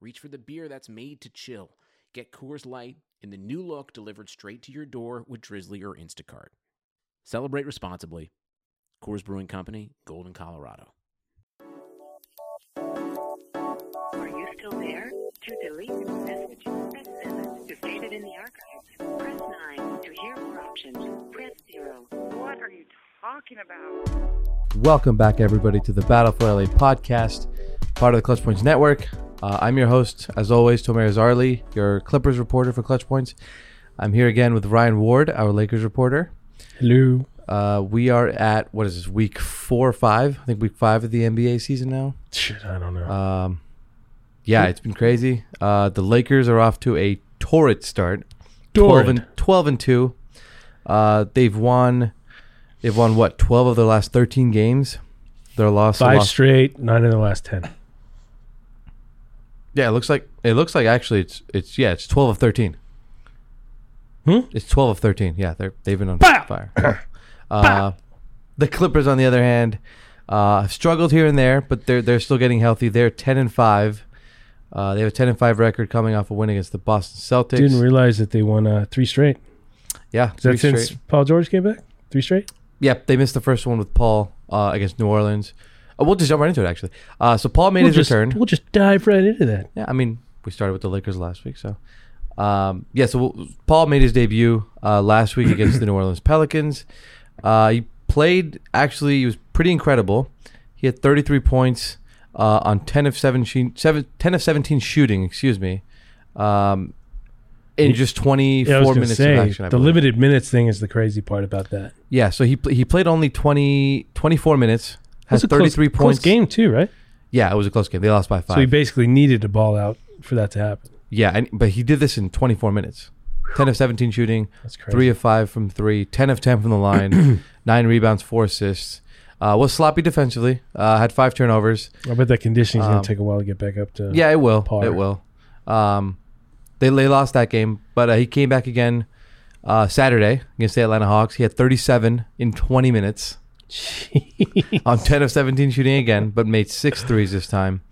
reach for the beer that's made to chill. Get Coors Light in the new look delivered straight to your door with Drizly or Instacart. Celebrate responsibly. Coors Brewing Company, Golden, Colorado. Are you still there? To delete this message, press 7. To save it in the archives, press 9. To hear more options, press 0. What are you talking about? Welcome back, everybody, to the Battle for LA podcast, part of the Clutch Points Network. Uh, I'm your host, as always, Tomer Azarly, your Clippers reporter for Clutch Points. I'm here again with Ryan Ward, our Lakers reporter. Hello. Uh, we are at, what is this, week four or five? I think week five of the NBA season now. Shit, I don't know. Um, yeah, it's been crazy. Uh, the Lakers are off to a torrid start. 12 and, 12 and 2. Uh, they've won, they've won what, 12 of their last 13 games? Their loss. Five lost, straight, nine in the last ten. Yeah, it looks like it looks like actually it's it's yeah it's twelve of thirteen. Hmm? It's twelve of thirteen. Yeah, they're they've been on Pow! fire. uh, the Clippers, on the other hand, uh, have struggled here and there, but they're they're still getting healthy. They're ten and five. Uh, they have a ten and five record coming off a win against the Boston Celtics. Didn't realize that they won uh, three straight. yeah, Is that since straight. Paul George came back? Three straight? Yep, they missed the first one with Paul uh, against New Orleans. Uh, we'll just jump right into it. Actually, uh, so Paul made we'll his just, return. We'll just dive right into that. Yeah, I mean, we started with the Lakers last week, so um, yeah. So we'll- Paul made his debut uh, last week against the New Orleans Pelicans. Uh, he played actually; he was pretty incredible. He had 33 points uh, on 10 of 17, seven, 10 of 17 shooting. Excuse me, um, in just 24 Yeah, I was gonna minutes say of action. I the believe. limited minutes thing is the crazy part about that. yeah. So he he played only 20 24 minutes. Has a close- 33 close game too, right? Yeah, it was a close game. They lost by five. So he basically needed to ball out for that to happen. yeah, and, but he did this in 24 minutes. 10 of 17 shooting. That's crazy. Three of five from three, 10 of 10 from the line, nine rebounds, four assists. Uh, was sloppy defensively. Uh, had five turnovers. I bet that conditioning's Um, gonna take a while to get back up to. Yeah, it will. par. It will. Um, they, they lost that game, but uh, he came back again uh, Saturday against the Atlanta Hawks. He had 37 in 20 minutes on 10 of 17 shooting again, but made six threes this time.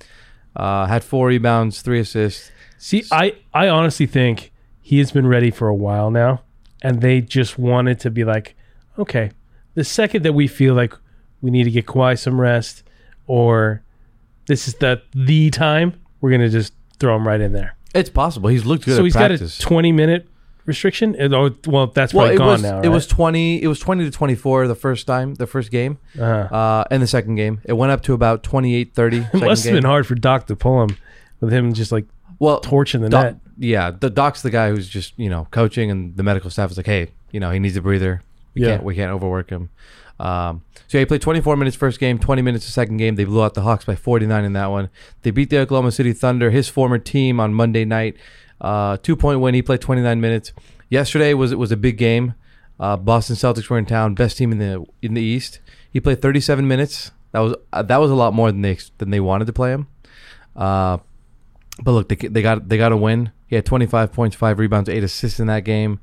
Uh, had four rebounds, three assists. See, I I honestly think he has been ready for a while now, and they just wanted to be like, okay, the second that we feel like we need to get Kawhi some rest, or this is the the time, we're gonna just throw him right in there. It's possible. He's looked good so he's practice. got a twenty minute restriction. Oh, well, that's well, probably it gone was now. it was twenty. It was twenty to twenty four the first time, the first game, Uh-huh. uh, and the second game. It went up to about 28 30 it must have been hard for Doc to pull him with him just like Well, torching the Doc, net. yeah, the doc's the guy who's just you know coaching, and the medical staff is like, hey, you know, he needs a breather. We Yeah. can't we can't overwork him. Um, so yeah, he played 24 minutes first game, 20 minutes the second game. They blew out the Hawks by 49 in that one. They beat the Oklahoma City Thunder, his former team, on Monday night. Uh, two point win. He played 29 minutes. Yesterday was it was a big game. Uh, Boston Celtics were in town, best team in the in the East. He played 37 minutes. That was uh, that was a lot more than they than they wanted to play him. Uh, but look, they they got they got a win. He had 25 points, five rebounds, eight assists in that game.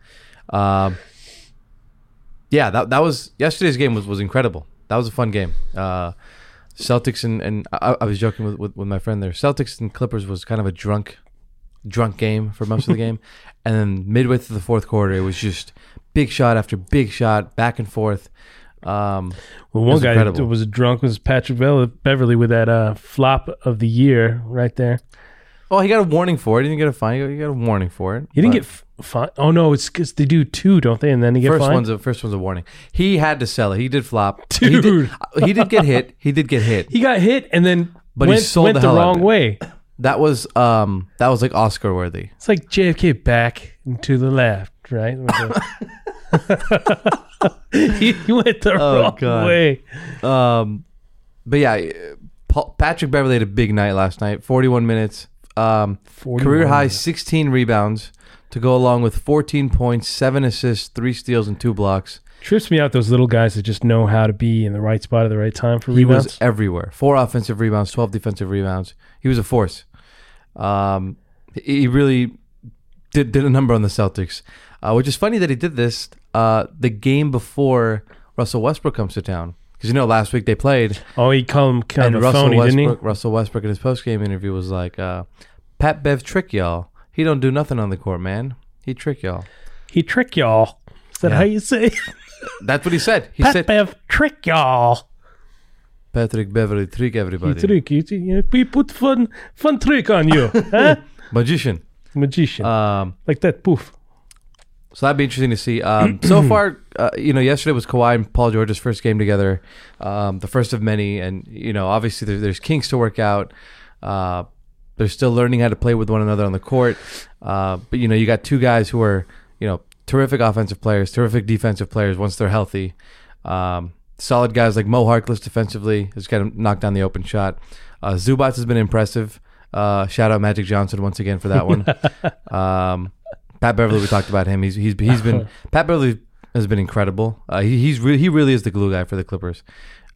Um, yeah, that that was yesterday's game was, was incredible. That was a fun game. Uh, Celtics and and I, I was joking with, with with my friend there. Celtics and Clippers was kind of a drunk drunk game for most of the game, and then midway through the fourth quarter, it was just big shot after big shot, back and forth. Um, Well, one was guy incredible. that was drunk was Patrick Beverley with that uh, flop of the year right there. oh, he got a warning for it. He didn't get a fine. He got- a warning for it. He didn't get f- fine. Oh no, it's because they do two, don't they? And then he get first fined. one's a first one's a warning. He had to sell it. He did flop. he did, Dude. he did get hit. He did get hit. he got hit and then But he went, sold went the the, hell out of wrong way. That was um that was like Oscar worthy. It's like JFK back and to the left, right? he, he went the Oh, wrong God. way. Um, but yeah, Paul, Patrick Beverley had a big night last night. Forty-one minutes, um, 41. career high 16 rebounds to go along with 14 points, seven assists, three steals, and two blocks. Trips me out those little guys that just know how to be in the right spot at the right time for He rebounds. was everywhere. Four offensive rebounds, 12 defensive rebounds. He was a force. Um, he he really did, did a number on the Celtics, uh, which is funny that he did this uh, the game before Russell Westbrook comes to town. Because, you know, last week they played, oh, he called him kind and Russell phony, didn't he? Westbrook, Russell Westbrook in his post-game interview was like, uh, Pat Bev trick y'all. He don't do nothing on the court, man. He trick y'all. He trick y'all. Is that Yeah. how you say? That's what he said. He Pat said, Bev trick y'all. Patrick Beverley trick He everybody. trick. He, he, we put fun fun trick on you, huh? Magician. Magician, Um, like that. Poof. So that'd be interesting to see. Um, so far, uh, you know, yesterday was Kawhi and Paul George's first game together, um, the first of many, and you know, obviously there's, there's kinks to work out. Uh, they're still learning how to play with one another on the court. Uh, but you know, you got two guys who are, you know, terrific offensive players, terrific defensive players once they're healthy. Um, solid guys like Mo Harkless defensively has got him knocked down the open shot. Uh, Zubac has been impressive. Uh, shout out Magic Johnson once again for that one. um, Pat Beverley, we talked about him. He's he's he's been Pat Beverley has been incredible. Uh, he, he's re- he really is the glue guy for the Clippers.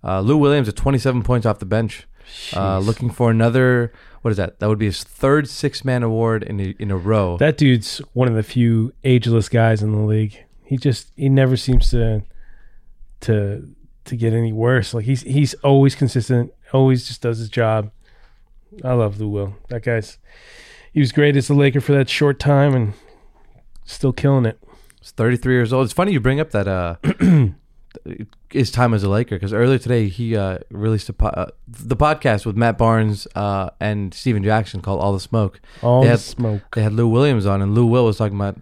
Uh, Lou Williams at 27 points off the bench, uh, looking for another. What is that? That would be his third six man award in a, in a row. That dude's one of the few ageless guys in the league. He just he never seems to to to get any worse. Like he's he's always consistent, always just does his job. I love Lou Will. That guy's he was great as a Laker for that short time and still killing it. He's 33 years old. It's funny you bring up that uh, his time as a Laker because earlier today he uh, released a po- uh, the podcast with Matt Barnes uh, and Stephen Jackson called All the Smoke. All They the had- smoke. They had Lou Williams on, and Lou Will was talking about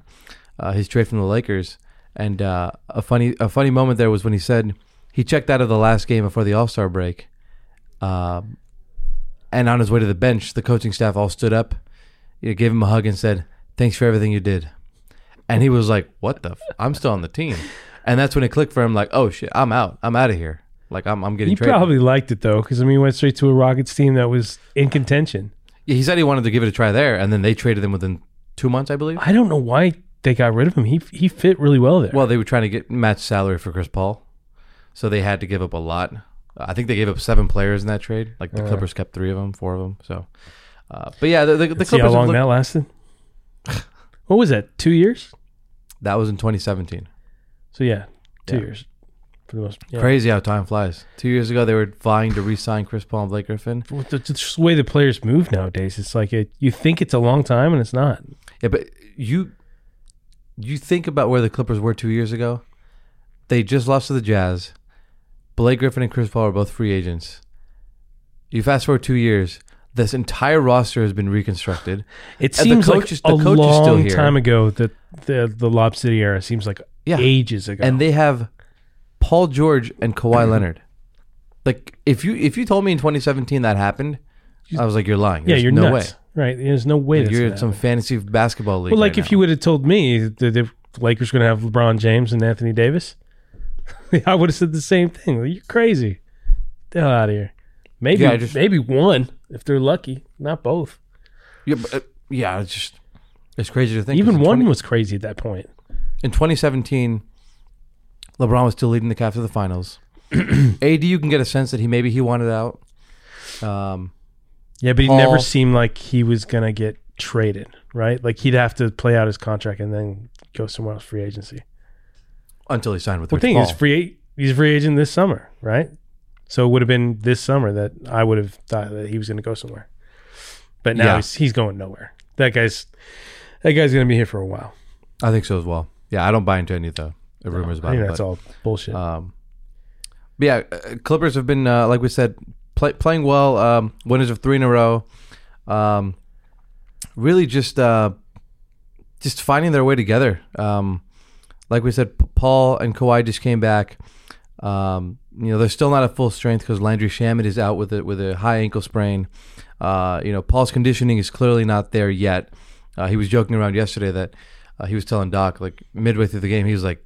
uh, his trade from the Lakers. And uh, a funny a funny moment there was when he said he checked out of the last game before the All Star break, um, and on his way to the bench, the coaching staff all stood up, gave him a hug, and said, "Thanks for everything you did." And he was like, "What the? F- I'm still on the team." And that's when it clicked for him, like, "Oh shit, I'm out. I'm out of here. Like I'm I'm getting He traded." probably liked it though, because I mean, he went straight to a Rockets team that was in contention. Yeah, he said he wanted to give it a try there, and then they traded him within two months, I believe. I don't know why they got rid of him. He he fit really well there. Well, they were trying to get match salary for Chris Paul, so they had to give up a lot. I think they gave up seven players in that trade. Like the Uh. Clippers kept three of them, four of them. So, uh, but yeah, the, the, the Clippers. see how long looked- that lasted. what was that? Two years? that was in 2017. So yeah, two Yeah. years for the most. Yeah. Crazy how time flies. Two years ago, they were vying to re-sign Chris Paul and Blake Griffin. With the, just the way the players move nowadays, it's like it, you think it's a long time and it's not. Yeah, but you you think about where the Clippers were two years ago. They just lost to the Jazz. Blake Griffin and Chris Paul are both free agents. You fast forward two years, this entire roster has been reconstructed. It And the seems coach is- like the a coach is still long here. time ago that the the Lob City era seems like Yeah. ages ago. and they have Paul George and Kawhi Leonard. Like if you if you told me in 2017 that happened, I was like, you're lying. yeah, you're no nuts, way. right? There's no way. Like, you're in some fantasy basketball league. Well, like right if you would have told me that the Lakers going to have LeBron James and Anthony Davis, I would have said the same thing. You're crazy. Get the hell out of here. Maybe Yeah, just- maybe one if they're lucky, not both. yeah, but, uh, yeah, it's just it's crazy to think. Even one 20 was crazy at that point. In 2017, LeBron was still leading the Cavs to the finals. AD, you can get a sense that he maybe he wanted out. Um, Yeah, but he Paul- never seemed like he was gonna get traded, right? Like he'd have to play out his contract and then go somewhere else free agency. until he signed with Well, Rich the thing Paul. is, free he's a free agent this summer, right? So it would have been this summer that I would have thought that he was going to go somewhere. But now Yeah. he's, he's going nowhere. That guy's that guy's going to be here for a while. I think so as well. Yeah, I don't buy into any of the, the rumors I about think it. that's but- all bullshit. Um, but yeah, uh, Clippers have been uh, like we said, play, playing well. Um, winners of three in a row. Um, really, just uh, just finding their way together. Um, like we said, Paul and Kawhi just came back. Um, you know, they're still not at full strength because Landry Shamet is out with it with a high ankle sprain. Uh, you know, Paul's conditioning is clearly not there yet. Uh, he was joking around yesterday that uh, he was telling Doc like midway through the game, he was like,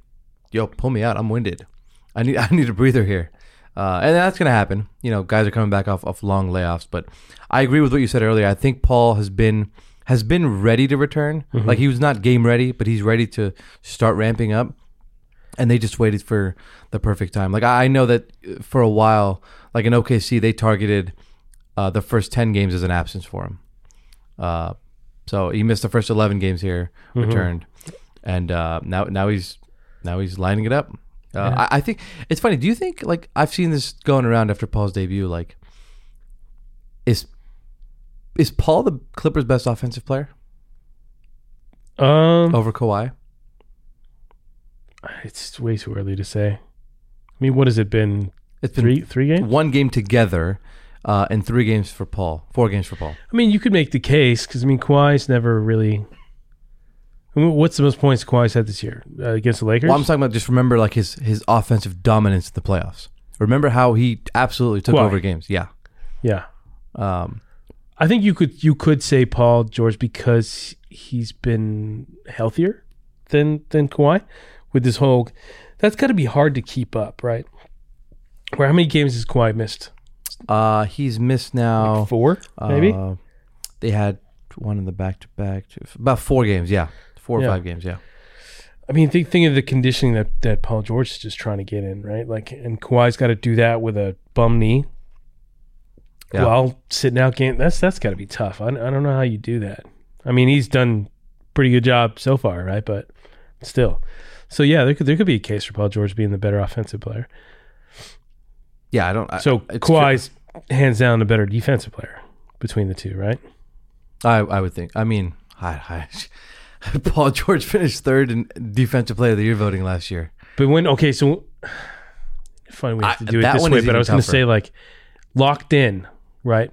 "Yo, pull me out. I'm winded. I need I need a breather here." Uh, and that's going to happen. You know, guys are coming back off, off long layoffs. But I agree with what you said earlier. I think Paul has been has been ready to return. Like he was not game ready, but he's ready to start ramping up. And they just waited for the perfect time. Like I know that for a while, like in OKC, they targeted uh, the first ten games as an absence for him. Uh, so he missed the first eleven games here, returned, and uh, now now he's now he's lining it up. Uh, I, I think it's funny. Do you think like I've seen this going around after Paul's debut? Like, is is Paul the Clippers' best offensive player Um, over Kawhi? it's way too early to say. I mean, what has it been? It's been Three three games. one game together, uh, and three games for Paul. Four games for Paul. I mean, you could make the case because I mean, Kawhi's never really. I mean, what's the most points Kawhi's had this year uh, against the Lakers? Well, I'm talking about just remember like his his offensive dominance in the playoffs. Remember how he absolutely took Kawhi. over games. Yeah. yeah, Um, I think you could you could say Paul George because he's been healthier than than Kawhi with this whole. That's got to be hard to keep up, right? Where how many games has Kawhi missed? Uh, he's missed now. Four, maybe. Uh, they had one in the back to back. About four games. Yeah. Four or Yeah. five games. Yeah. I mean, think think of the conditioning that that Paul George is just trying to get in, right? Like, and Kawhi's got to do that with a bum knee Yeah. while sitting out game. That's that's got to be tough. I, I don't know how you do that. I mean, he's done pretty good job so far, right? But still, so yeah, there could there could be a case for Paul George being the better offensive player. Yeah. I don't. I- So it's Kawhi's hands down the better defensive player between the two, right? I I would think. I mean, I, I, Paul George finished third in defensive player of the year voting last year. But when okay, so fine, we have to I- do it this way. But I was going to say like locked in, right?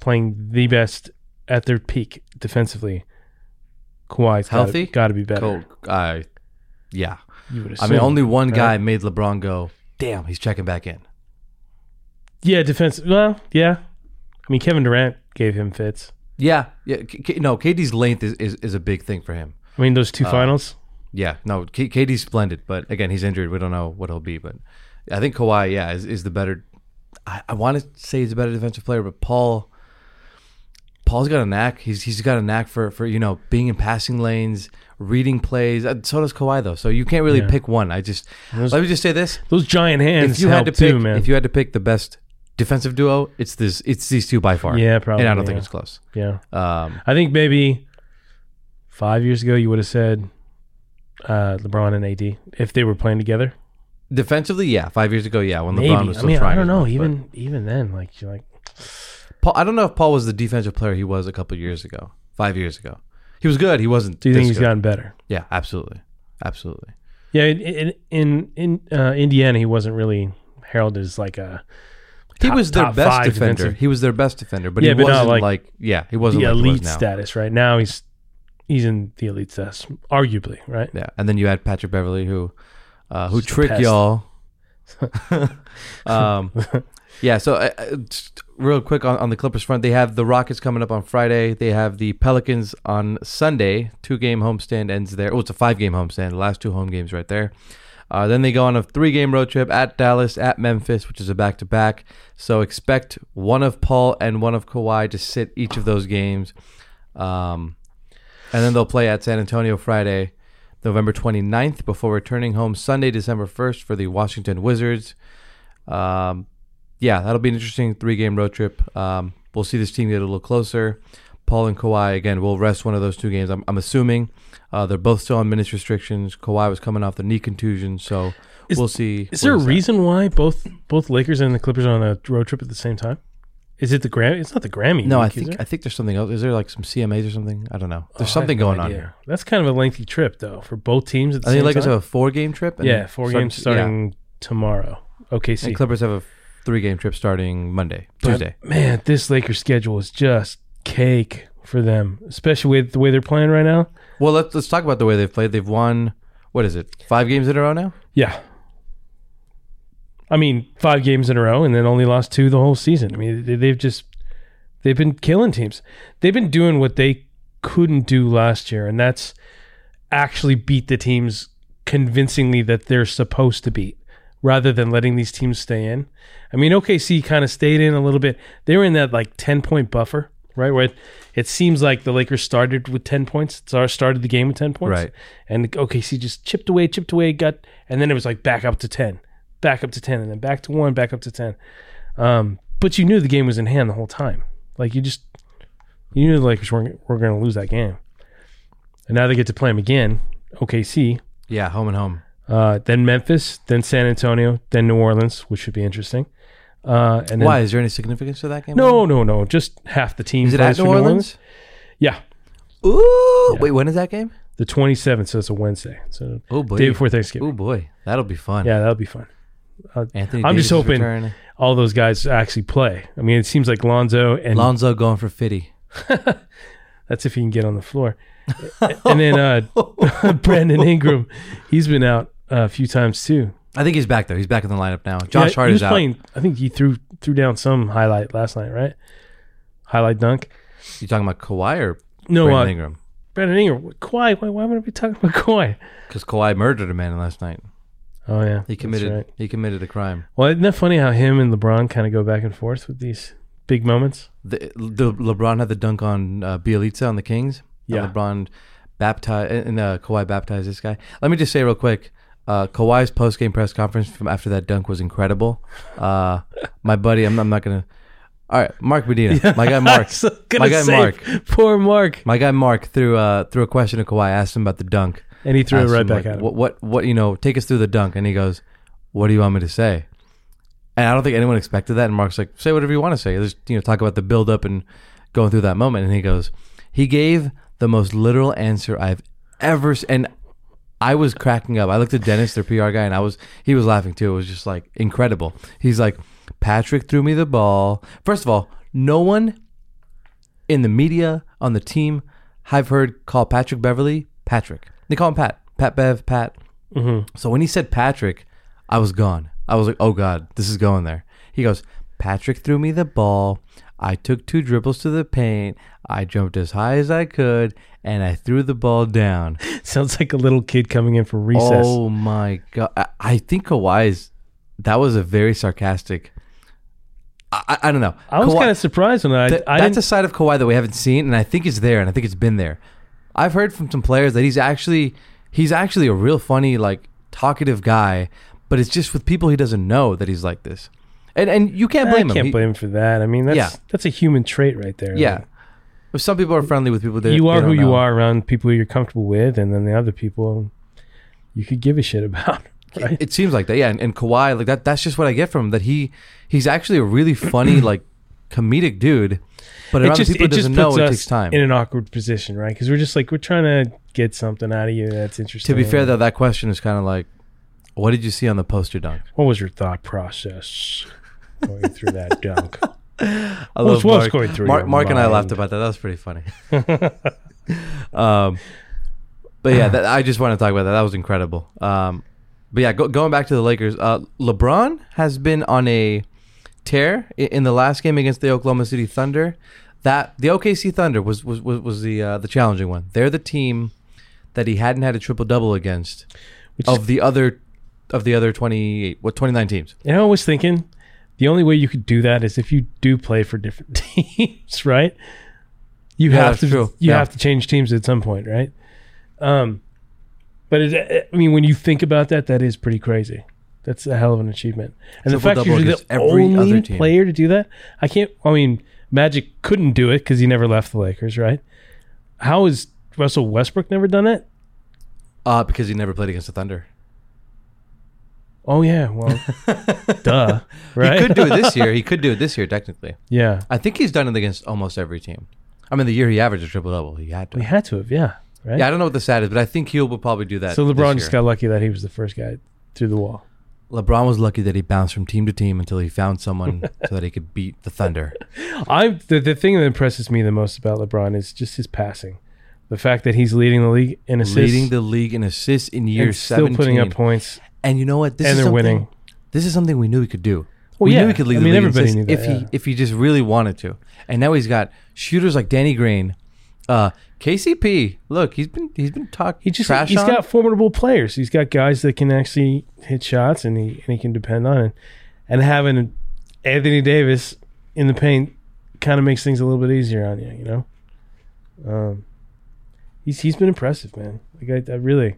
Playing the best at their peak defensively. Kawhi's Healthy? got to be better. Cool. I. Yeah. You would I mean, only one right? guy made LeBron go. Damn, he's checking back in. Yeah, defense. Well, yeah. I mean, Kevin Durant gave him fits. Yeah, yeah. K- K- no, KD's length is, is, is a big thing for him. I mean, those Uh, two finals. Yeah, no, K- KD's splendid, but again, he's injured. We don't know what he'll be, but I think Kawhi, yeah, is, is the better. I, I want to say he's a better defensive player, but Paul, Paul's got a knack. He's he's got a knack for for you know being in passing lanes, reading plays. Uh, So does Kawhi though. So you can't really Yeah. pick one. I just let me just say this: Those giant hands if you had to pick, too, man. if you had to pick the best defensive duo, it's this. It's these two by far. Yeah, probably, And I don't think it's close. yeah, Um, I think maybe five years ago you would have said uh, LeBron and AD if they were playing together. defensively, yeah, five years ago, yeah, when Maybe. LeBron was I still mean, trying. I don't know. much, but- even even then, like you're like, Paul, I don't know if Paul was the defensive player he was a couple years ago, five years ago. He was good. He wasn't. do you think he's good. gotten better? Yeah, absolutely, absolutely. Yeah, in in in, in uh, Indiana, he wasn't really heralded as like a He top- was their best defender. defensive- He was their best defender, but Yeah, he but wasn't like like, yeah, he wasn't the like was elite now. status. Right now, he's he's in the elite status, arguably. Right? Yeah, and then you had Patrick Beverley, who uh, who Just y'all. um, yeah. So uh, uh, real quick on, on the Clippers front, they have the Rockets coming up on Friday. They have the Pelicans on Sunday. Two game homestand ends there. Oh, it's a five game homestand. The last two home games right there. Uh, then they go on a three game road trip at Dallas, at Memphis, which is a back to back. So expect one of Paul and one of Kawhi to sit each of those games. Um, and then they'll play at San Antonio Friday, November 29th, before returning home Sunday, December 1st for the Washington Wizards. Um, yeah, that'll be an interesting three game road trip. Um, we'll see this team get a little closer. Paul and Kawhi, again, will rest one of those two games. I'm, I'm assuming uh, they're both still on minutes restrictions. Kawhi was coming off the knee contusion, so Is- we'll see. Is there a at. reason why both both Lakers and the Clippers are on a road trip at the same time? Is it the Grammy? It's not the Grammy. No, I week, is think? I think there's something else. Is there like some CMAs or something? I don't know. There's Oh, something no going on idea. here. That's kind of a lengthy trip, though, for both teams at the I think Lakers time. have a four game trip. and yeah, four start- games yeah. starting tomorrow. OKC. And Clippers have a three game trip starting Monday, But, Tuesday. Man, this Lakers schedule is just cake for them, especially with the way they're playing right now. Well, let's let's talk about the way they've played. They've won what is it? Five games in a row now. Yeah. I mean, five games in a row, and then only lost two the whole season. I mean, they, they've just they've been killing teams. They've been doing what they couldn't do last year, and that's actually beat the teams convincingly that they're supposed to beat, rather than letting these teams stay in. I mean, OKC kind of stayed in a little bit. They were in that like 10 point buffer, right? Where it, it seems like the Lakers started with 10 points. Star- started the game with 10 points. Right. And OKC just chipped away, chipped away, got, and then it was like back up to 10, back up to 10, and then back to one, back up to 10. Um, but you knew the game was in hand the whole time. Like you just, you knew the Lakers weren't, were going to lose that game. And now they get to play them again, OKC, Yeah, home and home. uh, then Memphis, then San Antonio, then New Orleans, which should be interesting. Uh, and then, Why? Is there any significance to that game? No, no, no. Just half the team Is it plays at for New Orleans? Yeah, Ooh. Wait, when is that game? the 27th, so it's a Wednesday. So Oh boy. day before Thanksgiving. Oh boy, that'll be fun. Yeah, that'll be fun. Anthony. I'm just Davis hoping return. all those guys actually play. I mean, it seems like Lonzo and Lonzo going for fifty. that's if he can get on the floor. and then uh, Brandon Ingram, he's been out uh, a few times too. I think he's back though. He's back in the lineup now. Josh Yeah, Hart is out. playing. I think he threw threw down some highlight last night, right? Highlight dunk. You talking about Kawhi or No, Brandon uh, Ingram? Brandon Ingram. Kawhi. Why, why would I be talking about Kawhi? Because Kawhi murdered a man last night. Oh yeah, He committed. right. He committed a crime. Well, isn't that funny how him and LeBron kind of go back and forth with these big moments? The, the LeBron had the dunk on uh, Bjelica on the Kings. Yeah. LeBron baptized and uh, Kawhi baptized this guy. Let me just say real quick. Uh, Kawhi's post game press conference from after that dunk was incredible. Uh, my buddy, I'm, I'm not gonna. All right, Mark Medina, my guy Mark, my guy Mark, Poor Mark. my guy Mark threw uh, threw a question to Kawhi, asked him about the dunk. And he threw it right him, back like, at him. What, what, what, you know, take us through the dunk. And he goes, What do you want me to say? And I don't think anyone expected that. And Mark's like, Say whatever you want to say. Just, you know, talk about the build up and going through that moment. And he goes, He gave the most literal answer I've ever, and I was cracking up. I looked at Dennis, their PR guy, and I was, he was laughing too. It was just like incredible. He's like, Patrick threw me the ball. First of all, no one in the media on the team I've heard call Patrick Beverley Patrick. They call him Pat. Pat Bev, Pat. Mhm. So when he said Patrick, I was gone. I was like, oh God, this is going there. He goes, Patrick threw me the ball. I took two dribbles to the paint. I jumped as high as I could and I threw the ball down. Sounds like a little kid coming in from recess. Oh my God. I, I think Kawhi's, that was a very sarcastic. I, I, I don't know. I was Kawhi- kind of surprised when I, Th- I that's a side of Kawhi that we haven't seen, and I think it's there, and I think it's been there. I've heard from some players that he's actually he's actually a real funny, like talkative guy, but it's just with people he doesn't know that he's like this, and and you can't blame him. I him. can't blame him for that. I mean, that's Yeah. that's a human trait right there. Yeah, But some people are friendly with people. That you they are who don't you know. are around people you're comfortable with, and then the other people you could give a shit about. Right? It seems like that, yeah. And, and Kawhi, like that, that's just what I get from him. That he he's actually a really funny, like comedic dude, but around the people that doesn't know, it takes time. in an awkward position, right? Because we're just like we're trying to get something out of you that's interesting. to be fair, though, that question is kind of like, what did you see on the poster dunk? what was your thought process going through that dunk? I what's Mark. going through Mark, Mark and I laughed about that. That was pretty funny. um, but yeah, that, I just want to talk about that. That was incredible. Um, but yeah, go, going back to the Lakers, uh, LeBron has been on a tear i- in the last game against the Oklahoma City Thunder. That the OKC Thunder was was was, was the uh, the challenging one. They're the team that he hadn't had a triple double against Which is- of the other of the other twenty eight what twenty nine teams. And I was thinking the only way you could do that is if you do play for different teams, right? You Yeah, have to true. you Yeah. have to change teams at some point, right? Um, but it, I mean, when you think about that, that is pretty crazy. That's a hell of an achievement. And the fact you're the every only other team. player to do that, I can't. I mean, Magic couldn't do it because he never left the Lakers, right? How has Russell Westbrook never done it? Uh, because he never played against the Thunder. Oh yeah, well, duh, right? He could do it this year. He could do it this year, technically. yeah, I think he's done it against almost every team. I mean, the year he averaged a triple double, he had to. we had to have, yeah, right. Yeah, I don't know what the stat is, but I think he'll probably do that. So this LeBron just got lucky that he was the first guy through the wall. LeBron was lucky that he bounced from team to team until he found someone so that he could beat the Thunder. I'm the, the thing that impresses me the most about LeBron is just his passing. The fact that he's leading the league in assists, Leading the league in assists in year and still 17. putting up points, and you know what? This and is they're something, winning. This is something we knew we could do. Well, we yeah. knew we could lead I the mean, league in everybody assists knew that, if he yeah. if he just really wanted to. And now he's got shooters like Danny Green Uh, KCP, look, he's been he's been talking. He just trash he's on. got formidable players. He's got guys that can actually hit shots and he and he can depend on it. And having Anthony Davis in the paint kind of makes things a little bit easier on you, you know. Um, he's he's been impressive, man. Like I, I really,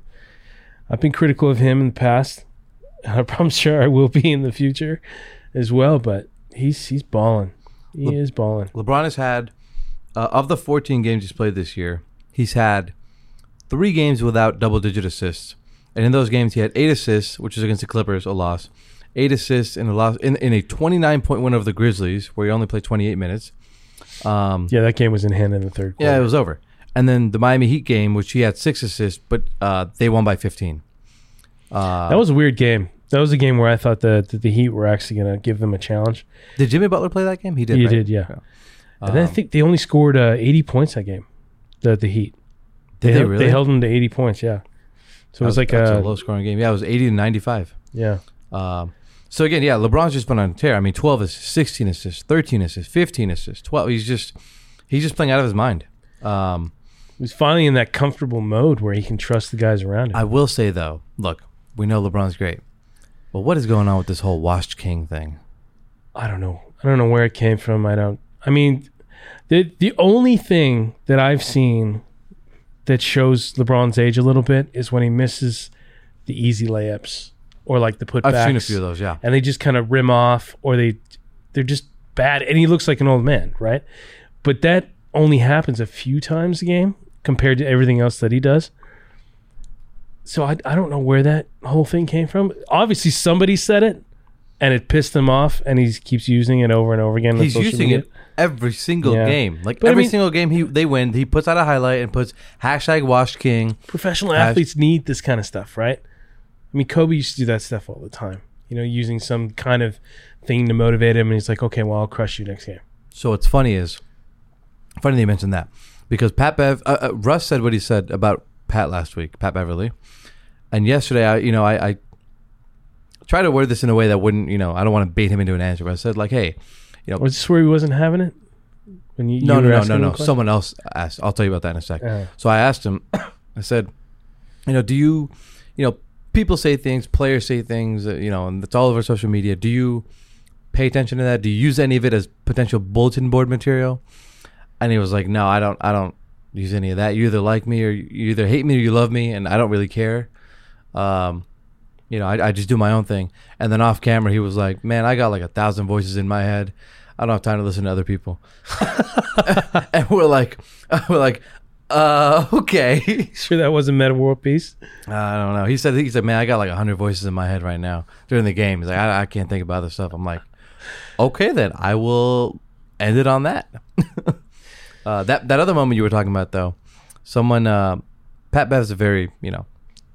I've been critical of him in the past. I'm sure I will be in the future as well. But he's he's balling. He Look- is balling. LeBron has had uh, of the 14 games he's played this year, he's had three games without double-digit assists, and in those games he had eight assists, which is against the Clippers, a loss. Eight assists in a loss in, in a 29 point win over the Grizzlies, where he only played 28 minutes. Um, Yeah, that game was in hand in the third quarter. yeah, it was over. And then the Miami Heat game, which he had six assists, but uh, they won by 15. Uh, that was a weird game. That was a game where I thought that, that the Heat were actually going to give them a challenge. did Jimmy Butler play that game? He did. He right? did, yeah. and then I Um, think they only scored uh, 80 points that game. The the Heat. Did they held, really? They held them to 80 points. Yeah. So it was like a, a low scoring game. Yeah, it was 80 to 95. yeah. Um, so again, yeah, LeBron's just been on a tear. I mean, 12 assists, 16 assists, 13 assists, 15 assists, 12. He's just he's just playing out of his mind. Um, He's finally in that comfortable mode where he can trust the guys around him. I will say though, look, we know LeBron's great, but what is going on with this whole washed king thing? I don't know. I don't know where it came from. I don't. I mean, the the only thing that I've seen that shows LeBron's age a little bit is when he misses the easy layups or like the putbacks. I've seen a few of those. Yeah, and they just kind of rim off or they they're just bad and he looks like an old man right but that only happens a few times a game compared to everything else that he does so I, I don't know where that whole thing came from obviously somebody said it and it pissed him off and he keeps using it over and over again he's using media. it every single Yeah. game. Like But I every mean- single game he they win, he puts out a highlight and puts hashtag Wash king. professional Hash- athletes need this kind of stuff right i mean kobe used to do that stuff all the time you know using some kind of thing to motivate him and he's like okay well i'll crush you next game So what's funny is, funny that you mentioned that because Pat Bev, uh, uh, Russ said what he said about Pat last week, Pat Beverley, and yesterday I, you know, I, I try to word this in a way that wouldn't, you know, I don't want to bait him into an answer, but I said like, hey, you know, was this where he wasn't having it when you, no, you no, no, no, no, someone else asked. I'll tell you about that in a sec. Uh, So I asked him, I said, you know, do you, you know, people say things, players say things, uh, you know, and it's all over social media. Do you pay attention to that? Do you use any of it as potential bulletin board material? And he was like, no, I don't, I don't use any of that. You either like me or you either hate me or you love me, and I don't really care. Um, you know, I, I just do my own thing. And then off camera, he was like, man, I got like a thousand voices in my head. I don't have time to listen to other people. and we're like, we're like, uh, okay. sure that wasn't Metta World Peace. I don't know. He said he said, "Man, I got like hundred voices in my head right now during the game." He's like, I, "I can't think about other stuff." I'm like, "Okay, then I will end it on that." Uh, that that other moment you were talking about, though, someone uh, Pat Bev's a very you know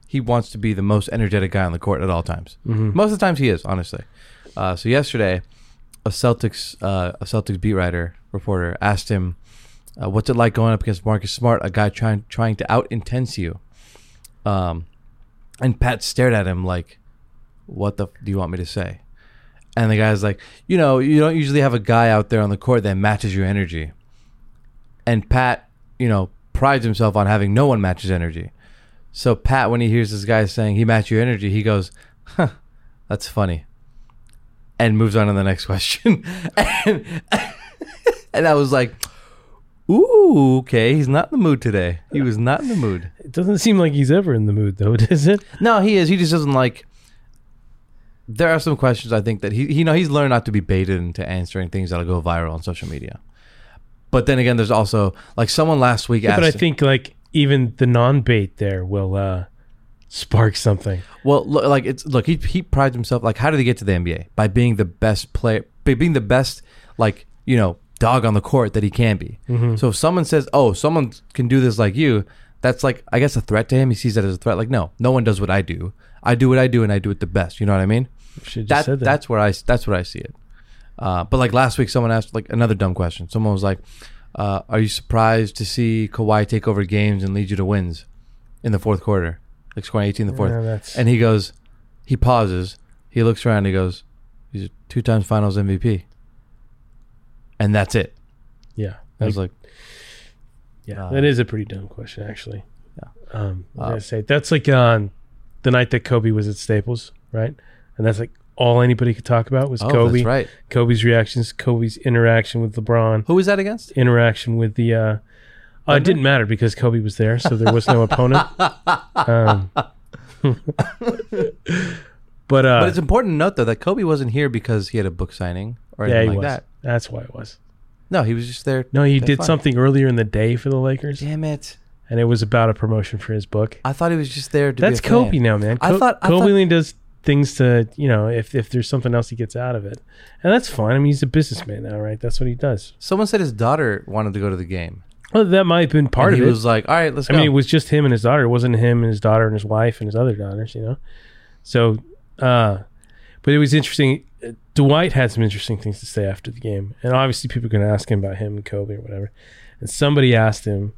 he wants to be the most energetic guy on the court at all times. Most of the times he is, honestly. Uh, so yesterday, a Celtics uh, a Celtics beat writer reporter asked him, uh, "What's it like going up against Marcus Smart, a guy trying trying to out intense you?" Um, and Pat stared at him like, "What the f- do you want me to say?" And the guy's like, "You know, you don't usually have a guy out there on the court that matches your energy." And Pat, you know, prides himself on having no one match his energy. So Pat, when he hears this guy saying he matched your energy, he goes, "Huh, that's funny," and moves on to the next question. and, and I was like, "Ooh, okay, he's not in the mood today. He was not in the mood." It doesn't seem like he's ever in the mood, though, does it? No, he is. He just doesn't like. There are some questions I think that he, you know, he's learned not to be baited into answering things that'll go viral on social media. But then again, there's also like someone last week Yeah, asked. but I think like even the non-bait there will uh, spark something. well, look, like it's look, he he prides himself. Like, how did he get to the NBA by being the best player, by being the best, like you know, dog on the court that he can be. So if someone says, "Oh, someone can do this like you," that's like I guess a threat to him. He sees that as a threat. Like, no, no one does what I do. I do what I do, and I do it the best. You know what I mean? That, said that. that's where I that's where I see it. Uh, but like last week, someone asked like another dumb question. Someone was like, uh, "Are you surprised to see Kawhi take over games and lead you to wins in the fourth quarter, like scoring 18 in the fourth?" Yeah, that's- And he goes, he pauses, he looks around, he goes, "He's a two times Finals MVP," and that's it. yeah. I was like, Yeah, Uh, that is a pretty dumb question, actually. Yeah. Um, I was Uh, gonna say that's like on the night that Kobe was at Staples, right? And that's like all anybody could talk about was Oh, Kobe, that's right. Kobe's reactions, Kobe's interaction with LeBron, Who was that against? interaction with the. Uh, uh, it didn't matter because Kobe was there, so there was no opponent. Um, but uh, but it's important to note though that Kobe wasn't here because he had a book signing or yeah, anything he like was. that. That's why it was. No, he was just there. No, he did fine. something earlier in the day for the Lakers, Damn it! and it was about a promotion for his book. I thought he was just there to. That's be a fan. Kobe now, man. I Co- thought- I Kobe thought- only does things to you know if if there's something else he gets out of it, and that's fine. I mean, he's a businessman now, right? That's what he does. Someone said his daughter wanted to go to the game. Well, that might have been part and of he it. He was like, "All right, let's I go." mean, it was just him and his daughter. It wasn't him and his daughter and his wife and his other daughters, you know. So, uh, but it was interesting. Dwight had some interesting things to say after the game, and obviously people are going to ask him about him and Kobe or whatever. And somebody asked him,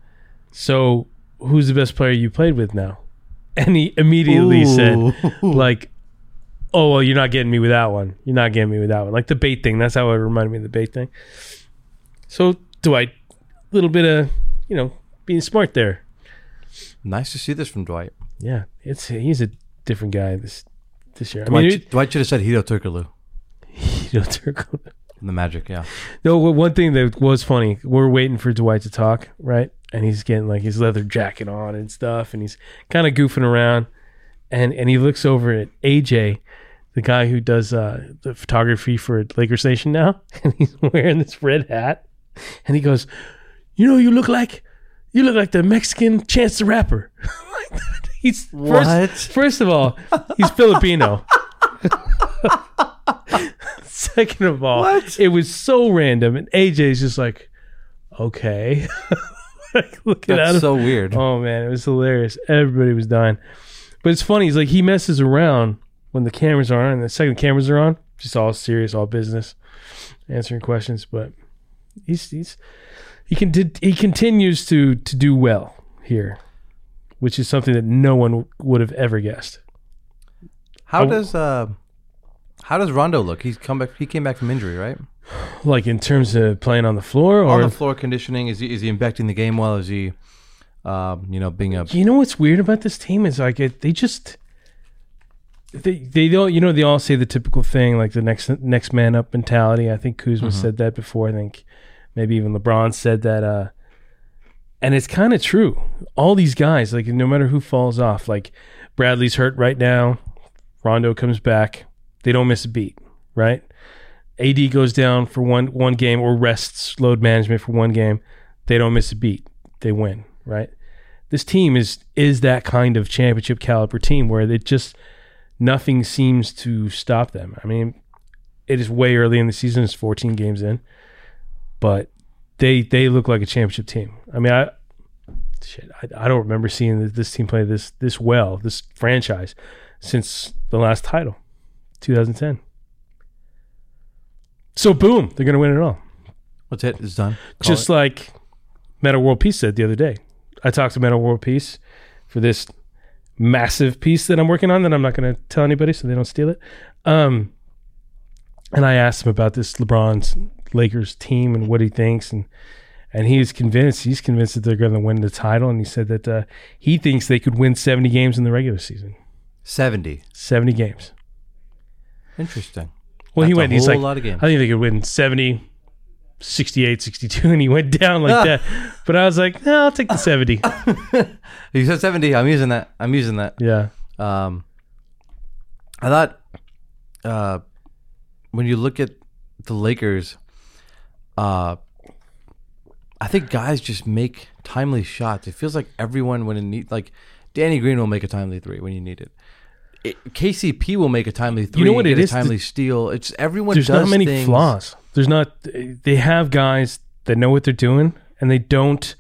"So, who's the best player you played with now?" And he immediately said, "Like, oh well, you're not getting me with that one. You're not getting me with that one. Like the bait thing. That's how it reminded me of the bait thing." So Dwight, a little bit of you know being smart there. nice to see this from Dwight. Yeah, it's he's a different guy this this year. I Dwight, mean, it, Dwight should have said Hedo Turkoglu Turco- from the Magic. Yeah, no. One thing that was funny, we're waiting for Dwight to talk, right? And he's getting like his leather jacket on and stuff, and he's kind of goofing around, and and he looks over at AJ, the guy who does uh, the photography for Lakers Nation now, and he's wearing this red hat, and he goes, "You know, you look like." You look like the Mexican Chance the Rapper. He's What? First, first of all, he's Filipino. Second of all, What? it was so random, and AJ's just like, okay, like looking at him. that's so weird. Oh man, it was hilarious. Everybody was dying, but it's funny. He's like he messes around when the cameras are on, and the second the cameras are on, just all serious, all business, answering questions. But he's he's he can he continues to to do well here, which is something that no one would have ever guessed. How I- does uh, how does Rondo look? He's come back. He came back from injury, right? Like in terms of playing on the floor, or On the floor conditioning. Is he is he impacting the game well? Is he, um, you know, being a You know what's weird about this team is like it, they just they they don't you know they all say the typical thing like the next next man up mentality. I think Kuzma said that before. I think maybe even LeBron said that. Uh, and it's kind of true. All these guys, like no matter who falls off, like Bradley's hurt right now. Rondo comes back. They don't miss a beat, right? AD goes down for one one game or rests load management for one game. They don't miss a beat. They win, right? This team is is that kind of championship caliber team where it just nothing seems to stop them. I mean, it is way early in the season. It's 14 games in, but they they look like a championship team. I mean, I shit, I, I don't remember seeing this, team play this this well, this franchise, since the last title, 2010. So boom, they're gonna win it all. what's it? It's done. Call Just it. like Metta World Peace said the other day. I talked to Metta World Peace for this massive piece that I'm working on that I'm not going to tell anybody so they don't steal it. Um, and I asked him about this LeBron's Lakers team and what he thinks, and and he's convinced. He's convinced that they're going to win the title, and he said that uh, he thinks they could win 70 games in the regular season. seventy. 70 games. Interesting. Well, he That's a went. He's like, lot of games. I think they could win 70, 68, 62, and he went down like that. But I was like, no, I'll take the 70. You said seventy. I'm using that. I'm using that. Yeah. Um, I thought uh, when you look at the Lakers, uh, I think guys just make timely shots. It feels like everyone when it need like Danny Green will make a timely three when you need it. it KCP will make a timely three. You know what it a is? Timely steal. It's everyone. There's does not many things- flaws. There's not. They have guys that know what they're doing, and they don't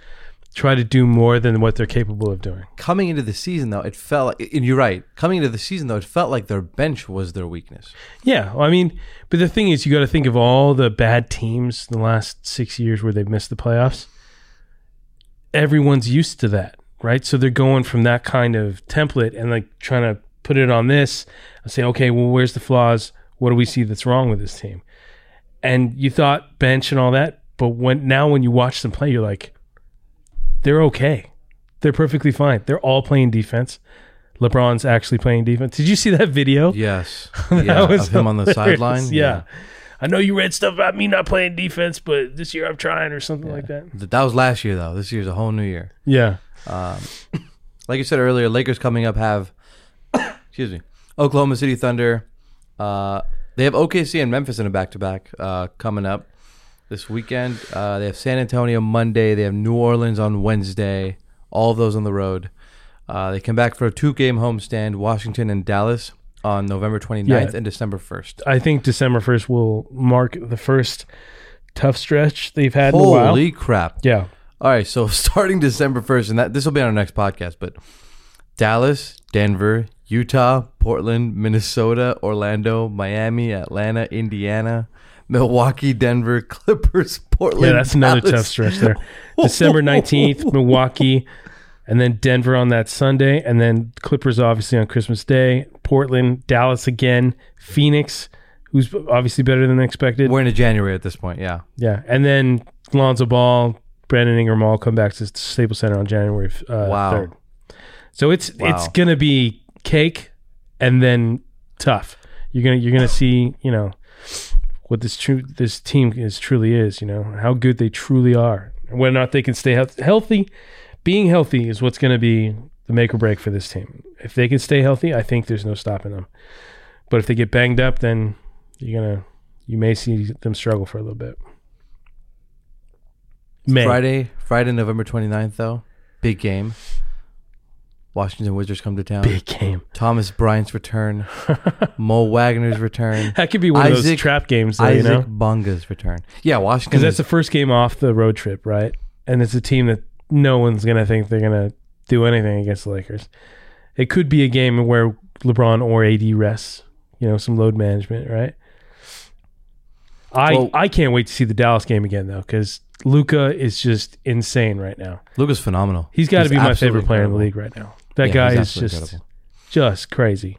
try to do more than what they're capable of doing. Coming into the season though, it felt. Like, and you're right. Coming into the season though, it felt like their bench was their weakness. Yeah, well, I mean, but the thing is, you got to think of all the bad teams in the last six years where they've missed the playoffs. Everyone's used to that, right? So they're going from that kind of template and like trying to put it on this and say, okay, well, where's the flaws? What do we see that's wrong with this team? And you thought bench and all that, but when now when you watch them play, you're like, they're okay. They're perfectly fine. They're all playing defense. LeBron's actually playing defense. Did you see that video? Yes. That yeah. was Of him on the sideline. Yeah. I know you read stuff about me not playing defense, but this year I'm trying or something like that. That was last year though. This year's a whole new year. Yeah. Um, like you said earlier, Lakers coming up have, excuse me, Oklahoma City Thunder. Uh, they have OKC and Memphis in a back to back coming up this weekend. Uh, they have San Antonio Monday. They have New Orleans on Wednesday. All of those on the road. Uh, they come back for a two game homestand, Washington and Dallas on November 29th Yeah. and December 1st. I think December 1st will mark the first tough stretch they've had in a while. Holy crap. Yeah. All right, so starting December first, and that this will be on our next podcast. But Dallas, Denver, Utah, Portland, Minnesota, Orlando, Miami, Atlanta, Indiana, Milwaukee, Denver, Clippers, Portland. Yeah, that's another Dallas. tough stretch there. December 19th, Milwaukee, and then Denver on that Sunday, and then Clippers obviously on Christmas Day, Portland, Dallas again, Phoenix, who's obviously better than expected. We're into January at this point. Yeah, Yeah, and then Lonzo Ball, Brandon Ingram all come back to Staples Center on January uh, Wow. 3rd. So it's it's gonna be cake and then tough. You're gonna you're gonna see you know what this true this team is truly is. You know how good they truly are, whether or not they can stay health- healthy. Being healthy is what's gonna be the make or break for this team. If they can stay healthy, I think there's no stopping them. But if they get banged up, then you're gonna you may see them struggle for a little bit. May. Friday, Friday, November 29th, though, big game. Washington Wizards come to town. Big game. Thomas Bryant's return. Mo Wagner's return. That could be one of those trap games, though, Isaac you know? Bonga's return. Yeah, Washington. Because that's the first game off the road trip, right? And it's a team that no one's going to think they're going to do anything against the Lakers. It could be a game where LeBron or AD rests, you know, some load management, right? I Well- I can't wait to see the Dallas game again though, because Luka is just insane right now. Luka's phenomenal. He's got to be my favorite player in the league right now. That Yeah, guy is just incredible. just crazy.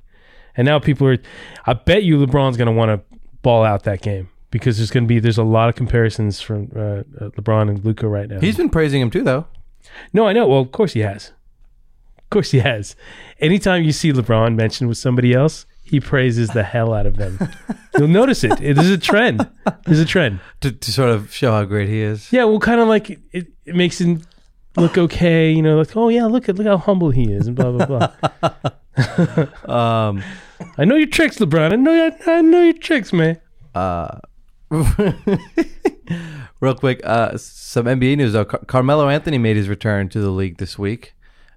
And now people are. I bet you LeBron's going to want to ball out that game because there's going to be there's a lot of comparisons from uh, uh, LeBron and Luka right now. He's been praising him too, though. no, I know. Well, of course he has. Of course he has. Anytime you see LeBron mentioned with somebody else, he praises the hell out of them. You'll notice it. It is a trend. There's a trend. To, to sort of show how great he is. Yeah, well, kind of like it, it, it makes him look okay. You know, like oh yeah, look at look how humble he is, and blah blah blah. Um, I know your tricks, LeBron. I know your, I know your tricks, man. uh, real quick, uh, some NBA news though. Car- Carmelo Anthony made his return to the league this week.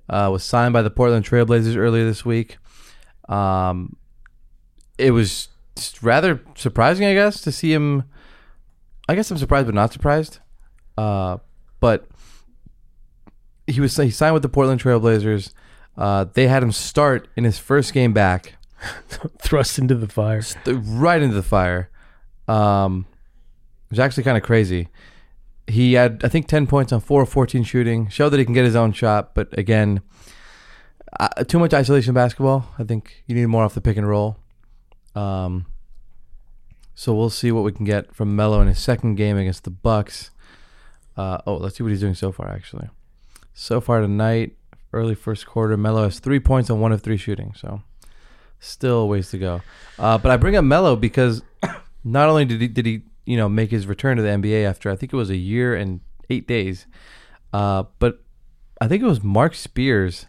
Uh, was signed by the Portland Trailblazers earlier this week. Um, it was rather surprising, I guess, to see him. I guess I'm surprised, but not surprised. Uh, but he was he signed with the Portland Trailblazers. Uh, they had him start in his first game back. Thrust into the fire. th- right into the fire. Um, it was actually kind of crazy. He had, I think, 10 points on 4 of 14 shooting. Showed that he can get his own shot, but again, uh, too much isolation basketball. I think you need more off the pick and roll. Um, so we'll see what we can get from Melo in his second game against the Bucks. Uh, oh, let's see what he's doing so far. Actually, so far tonight, early first quarter, Melo has three points on one of three shooting. So still ways to go. Uh, but I bring up Melo because not only did he did he you know make his return to the NBA after I think it was a year and eight days, uh, but I think it was Mark Spears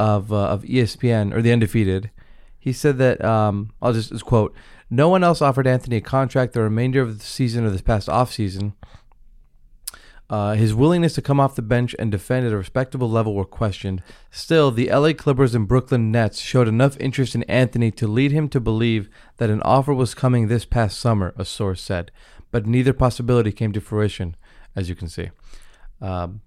of uh, of ESPN or the Undefeated. He said that um, I'll just, just quote: "No one else offered Anthony a contract the remainder of the season or this past off season." Uh, his willingness to come off the bench and defend at a respectable level were questioned. Still, the LA Clippers and Brooklyn Nets showed enough interest in Anthony to lead him to believe that an offer was coming this past summer, a source said. But neither possibility came to fruition, as you can see. Um,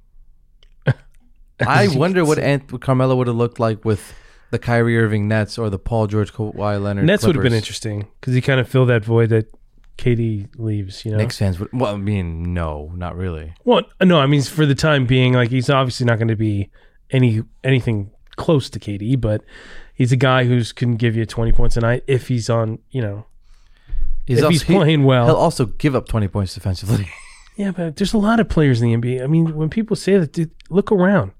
I wonder what. Ant- Carmelo would have looked like with the Kyrie Irving Nets or the Paul George Kawhi Leonard. Nets would have been interesting because he kind of filled that void that KD leaves. You know. Knicks fans would. Well, I mean, no, not really. Well, no, I mean for the time being, like he's obviously not going to be any anything close to KD, but he's a guy who's can give you twenty points a night if he's on. You know, He's if also- he's he- playing well. He'll also give up 20 points defensively. Yeah, but there's a lot of players in the NBA. I mean, when people say that, dude, look around.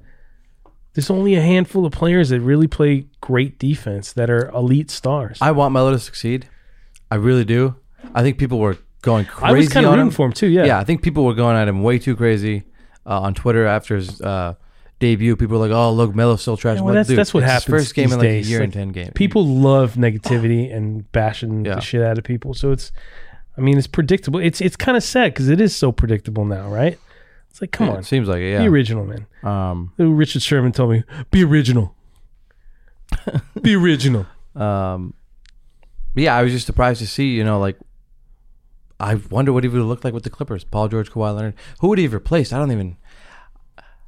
There's only a handful of players that really play great defense that are elite stars. I, I want Melo to succeed. I really do. I think people were going crazy was kind of on rooting him. for him too. Yeah. Yeah, I think people were going at him way too crazy uh, on Twitter after his uh, debut. People were like, "Oh, look, Melo's still trash." Yeah, well, that's dude, that's what happens. First game in like days. a year Like, and ten games. People love negativity and bashing Yeah. the shit out of people. So it's, I mean, it's predictable. It's it's kind of sad because it is so predictable now, right? It's like, come Yeah, on, it seems like it. be original, man. Um, Richard Sherman told me, be original. be original. um, yeah, I was just surprised to see. You know, like I wonder what he would have looked like with the Clippers. Paul George, Kawhi Leonard. Who would he have replaced? I don't even.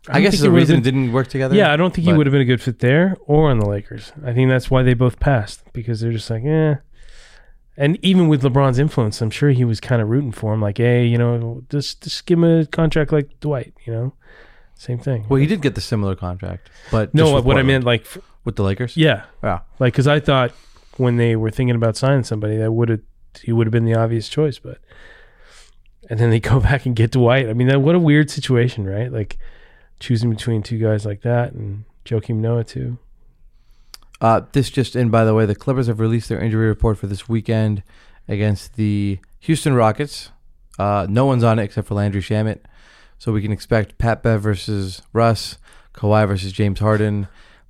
I, don't guess the reason it didn't work together. Yeah, I don't think he would have been a good fit there or on the Lakers. I think that's why they both passed because they're just like, eh. And even with LeBron's influence, I'm sure he was kind of rooting for him, like, hey, you know, just just give him a contract like Dwight, you know, same thing. Well, he did get the similar contract, but no, what with I Portland. meant, like, with the Lakers. yeah, Yeah. like, because I thought when they were thinking about signing somebody, that would have he would have been the obvious choice, but and then they go back and get Dwight. I mean, that what a weird situation, right? Like choosing between two guys like that and Joakim Noah too. Uh, this just in, by the way, the Clippers have released their injury report for this weekend against the Houston Rockets. Uh, no one's on it except for Landry Shamet. So we can expect Pat Bev versus Russ, Kawhi versus James Harden,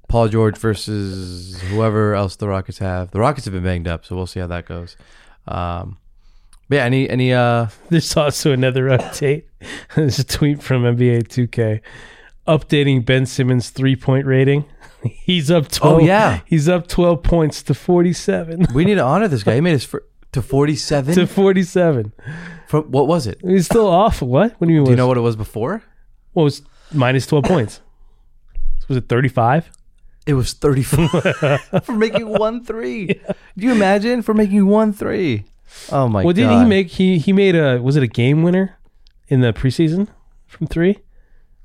Paul George versus whoever else the Rockets have. The Rockets have been banged up, so we'll see how that goes. Um, but yeah, any any uh There's also another update. There's a tweet from NBA 2K updating Ben Simmons' three point rating. He's up 12. Oh, yeah. He's up 12 points to 47. we need to honor this guy. He made his fir- to forty seven. to 47. From what was it? He's still off. What? What do you mean? Do you know what it was before? What was minus 12 points? Was it 35? It was 34 for making one three. Do you imagine for making one three? Oh my well, god! Well, didn't he make he he made a was it a game winner in the preseason from 3?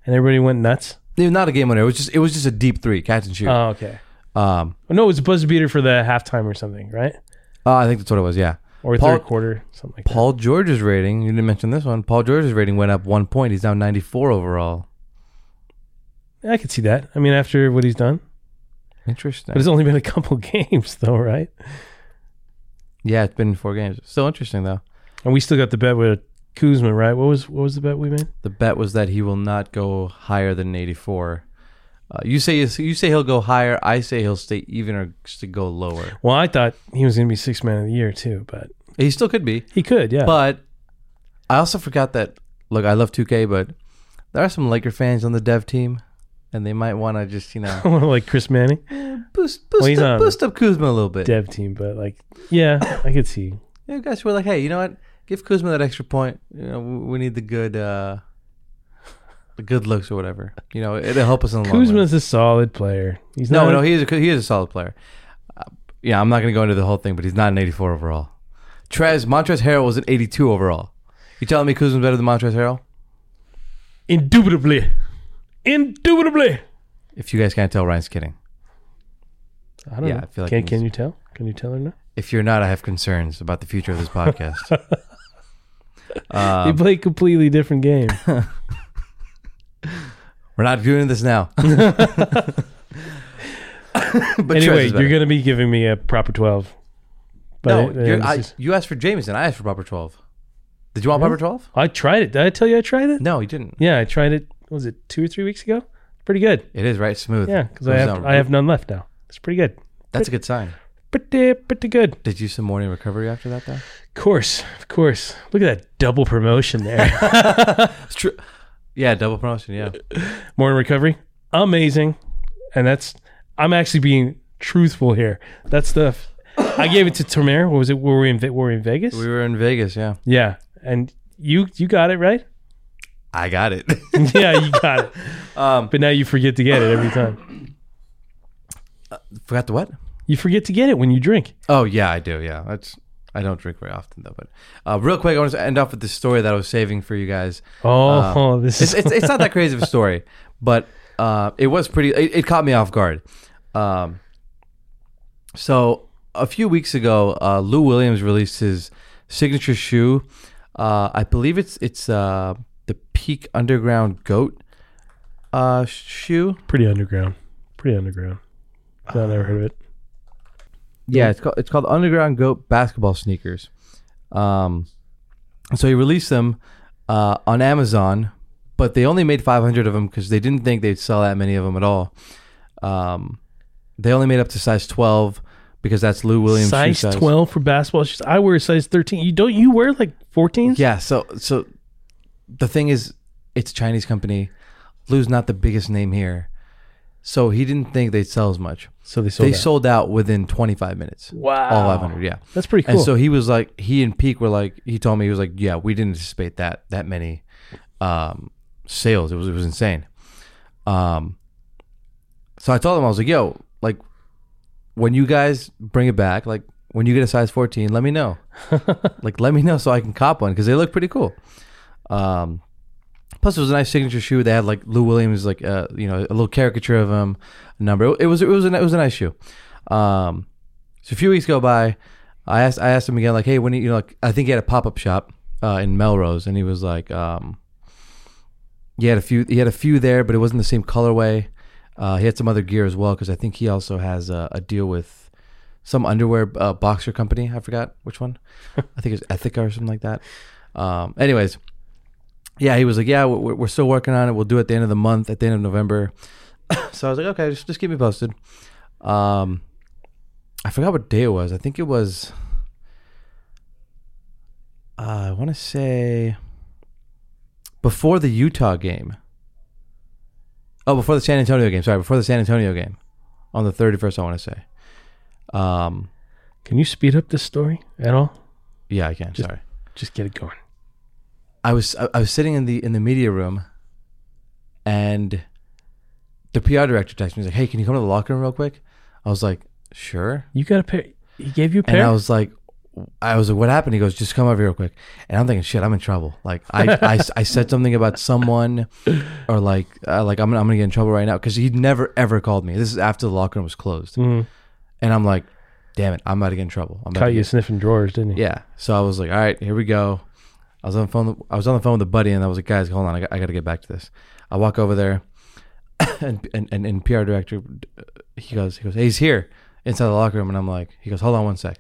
And everybody went nuts. No, not a game winner. It was just it was just a deep three, catch and shoot. Oh, okay. um, no, it was a buzzer beater for the halftime or something, right? oh, I think that's what it was. Yeah. Or Paul- third quarter, something like that. Paul George's rating. You didn't mention this one. Paul George's rating went up one point. He's now 94 overall. I could see that. I mean, after what he's done, Interesting. but it's only been a couple games, though, right? yeah, it's been four games. Still interesting though. And we still got the bet with Kuzma, right? What was what was the bet we made? The bet was that he will not go higher than 84. Uh, you say you say he'll go higher. I say he'll stay even or to go lower. Well, I thought he was going to be six man of the year too, but He still could be. he could, yeah. But I also forgot that. Look, I love 2K, but there are some Laker fans on the dev team, and they might want to just you know like Chris Manning, boost boost Well, he's up, on boost up Kuzma a little bit. dev team, but like, yeah, I could see. You guys were like, hey, you know what? Give Kuzma that extra point. You know, we we need the good, uh the good looks or whatever. You know, it'll help us in the long run. Kuzma's a solid player. He's No, not. no, he is a he is a solid player. Uh, yeah, I'm not going to go into the whole thing, but he's not an 84 overall. Trez Montrezl Harrell was an 82 overall. You telling me Kuzma's better than Montrezl Harrell? indubitably, indubitably. If you guys can't tell, Ryan's kidding. I don't Yeah, know. I feel like can can you tell? Can you tell or not? If you're not, I have concerns about the future of this podcast. they um, play a completely different game. we're not doing this now. but anyway, you're going to be giving me a proper twelve. no, you're, this I, you asked for Jameson. I asked for proper 12. Did you want proper 12? I tried it. Did I tell you I tried it? No, you didn't. Yeah, I tried it. Was it two or three weeks ago? Pretty good. It is right smooth. Yeah, because I have I have none left now. It's pretty good. That's a good sign. Pretty pretty good. Did you some morning recovery after that though? Of course, of course. Look at that double promotion there. It's true. Yeah, double promotion. Yeah. Morning recovery, amazing, and that's I'm actually being truthful here. That stuff. I gave it to Tomer. What was it? Were we in were we in Vegas? We were in Vegas. Yeah. yeah, and you you got it right. I got it. yeah, you got it. um, But now you forget to get it every time. forgot the what? You forget to get it when you drink. Oh yeah, I do. Yeah, that's. I don't drink very often though. But uh, real quick, I want to end off with this story that I was saving for you guys. Oh, Uh, this It's, is it's, it's not that crazy of a story, but uh, it was pretty. It, it caught me off guard. Um, so a few weeks ago, uh, Lou Williams released his signature shoe, Uh, I believe it's it's uh, the Peak Underground Goat uh, shoe. Pretty underground. Pretty underground. No, I never heard of it. Yeah, it's called it's called Underground Goat basketball sneakers. Um, so he released them uh, on Amazon, but they only made 500 of them because they didn't think they'd sell that many of them at all. Um, they only made up to size 12 because that's Lou Williams shoe size twelve for basketball shoes. I wear a size thirteen. You don't you wear like fourteens? Yeah, so so the thing is, it's a Chinese company. Lou's not the biggest name here, so he didn't think they'd sell as much. So they sold. they out. sold out within 25 minutes. Wow. All 500, yeah. That's pretty cool. And so he was like, he and Peak were like, he told me he was like, yeah, we didn't anticipate that that many um, sales. It was it was insane. Um, so I told him I was like, yo, like when you guys bring it back, like when you get a size 14, let me know. like let me know so I can cop one because they look pretty cool. Um, plus it was a nice signature shoe. They had like Lou Williams, like uh, you know, a little caricature of him, a number. It was it was a, it was a nice shoe. Um, so a few weeks go by. I asked I asked him again, like, hey, when you, you know, like, I think he had a pop up shop uh, in Melrose, and he was like, um, he had a few he had a few there, but it wasn't the same colorway. Uh, he had some other gear as well because I think he also has a, a deal with some underwear uh, boxer company. I forgot which one. I think it's Ethica or something like that. Um, anyways, yeah, he was like, yeah, we're, we're still working on it. We'll do it at the end of the month, at the end of November. so I was like, okay, just just keep me posted. Um, I forgot what day it was. I think it was. Uh, I want to say before the Utah game. Oh, before the San Antonio game. Sorry, before the San Antonio game, on the thirty first. I want to say. Um, Can you speed up this story at all? yeah, I can. Just- sorry. Just get it going. I was I, I was sitting in the in the media room, and the PR director texted me he's like, "Hey, can you come to the locker room real quick?" I was like, "Sure." You got a pair. He gave you a pair. And. I was like, I was like, what happened? He goes, just come over here real quick. And I'm thinking, shit, I'm in trouble. Like I, I, I said something about someone or like, uh, like I'm, gonna- I'm gonna get in trouble right now. Cause he never ever called me. This is after the locker room was closed. Mhm. And I'm like, damn it, I'm about to get in trouble. I'm about Caught to you get- sniffing drawers, didn't he? yeah. So I was like, all right, here we go. I was on the phone. I was on the phone with a buddy, and I was like, guys, hold on, I got, I got to get back to this. I walk over there, and and and, and PR director, uh, he goes, he goes, hey, he's here inside the locker room, and I'm like, he goes, hold on one sec,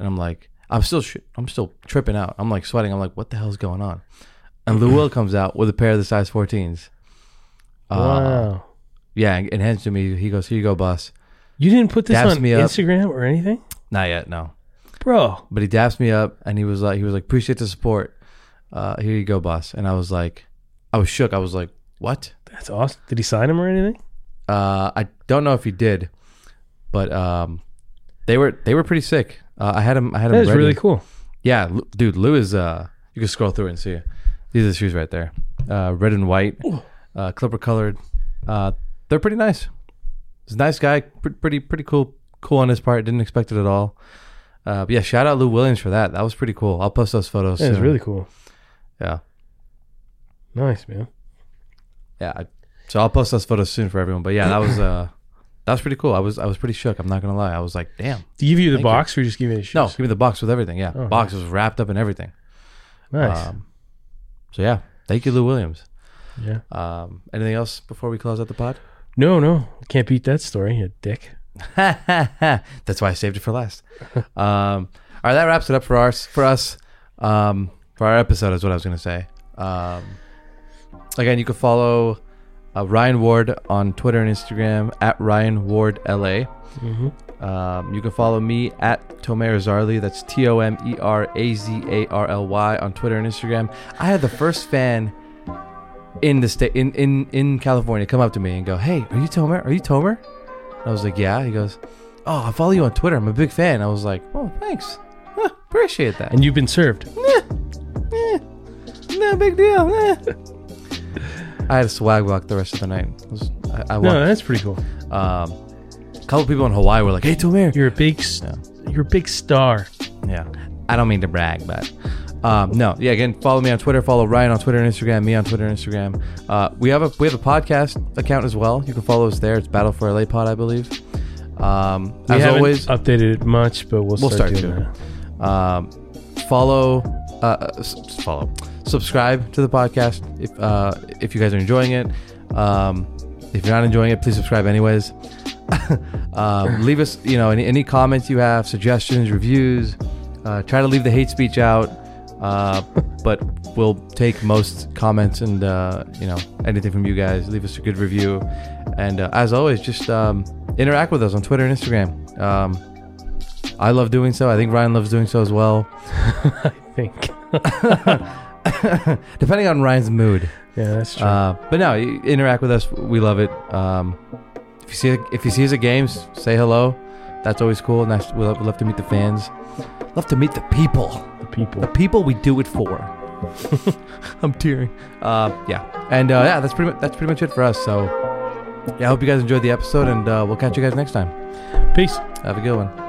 and I'm like, I'm still, sh- I'm still tripping out. I'm like sweating. I'm like, what the hell's going on? And Lou Will comes out with a pair of the size 14s. Uh, Wow. Yeah, and, and hands to me. He goes, here you go, boss. You didn't put this Daps on. Instagram or anything, Not yet, no. bro. But he daps me up and he was like, he was like, appreciate the support. Uh, here you go, boss. And I was like, I was shook. I was like, what? That's awesome. Did he sign him or anything? Uh, I don't know if he did, but um, they were they were pretty sick. Uh, I had him. I had That him. is ready. really cool. Yeah, Lu- dude. Lou is. Uh, you can scroll through it and see. These are the shoes right there. Uh, red and white, uh, clipper colored. Uh, they're pretty nice. He's a nice guy. Pre- pretty pretty cool. Cool on his part. Didn't expect it at all. Uh, but yeah, shout out Lou Williams for that. That was pretty cool. I'll post those photos. That is soon. really cool. Yeah. Nice, man. Yeah. I, so I'll post those photos soon for everyone. But yeah, that was uh that was pretty cool. I was I was pretty shook. I'm not gonna lie. I was like, damn. Do you give you the Thank you. box or just give me the shoes? No, give me the box with everything. Yeah, Oh, box was wrapped up in everything. Nice. Um, so yeah, thank you, Lou Williams. yeah. Um, anything else before we close out the pod? No, no. Can't beat that story, you dick. That's why I saved it for last. um, all right, that wraps it up for us. For us, um, for our episode is what I was gonna say. Um, again, you can follow uh, Ryan Ward on Twitter and Instagram at Ryan Ward LA. Mm-hmm. Um, you can follow me at Tomer Azarly. That's T O M E R A Z A R L Y on Twitter and Instagram. I had the first fan in the state in, in in California come up to me and go, "Hey, are you Tomer? Are you Tomer?" I was like, "Yeah." He goes, "Oh, I follow you on Twitter. I'm a big fan." I was like, "Oh, thanks. Huh, appreciate that." And you've been served. No big deal. eh. I had a swag walk the rest of the night. It was- I, I No, that's pretty cool. Um, a couple people in Hawaii were like, "Hey, Tomer, You're a big, s Yeah. you're a big star. Yeah. I don't mean to brag, but um, no. Yeah. Again, follow me on Twitter. Follow Ryan on Twitter and Instagram. Me on Twitter and Instagram. Uh, we have a we have a podcast account as well. You can follow us there. It's Battle for LA Pod, I believe. Um, We as haven't always, updated it much, but we'll, We'll start, start doing to. that. um, follow uh, follow, subscribe to the podcast if uh, if you guys are enjoying it. Um, if you're not enjoying it, please subscribe anyways. um, leave us, you know, any, any comments you have, suggestions, reviews. Uh, try to leave the hate speech out, uh, but we'll take most comments and uh, you know anything from you guys. Leave us a good review, and uh, as always, just um, interact with us on Twitter and Instagram. Um, I love doing so. I think Ryan loves doing so as well. I think. Depending on Ryan's mood. Yeah, that's true. Uh, but no, interact with us. We love it. Um, if you see if you see us at games, say hello. That's always cool. Nice. We love, we love to meet the fans. Love to meet the people. the people. The people we do it for. I'm tearing. Uh, yeah, and uh, yeah, that's pretty much that's pretty much it for us. So yeah, I hope you guys enjoyed the episode, and uh, we'll catch you guys next time. Peace. Have a good one.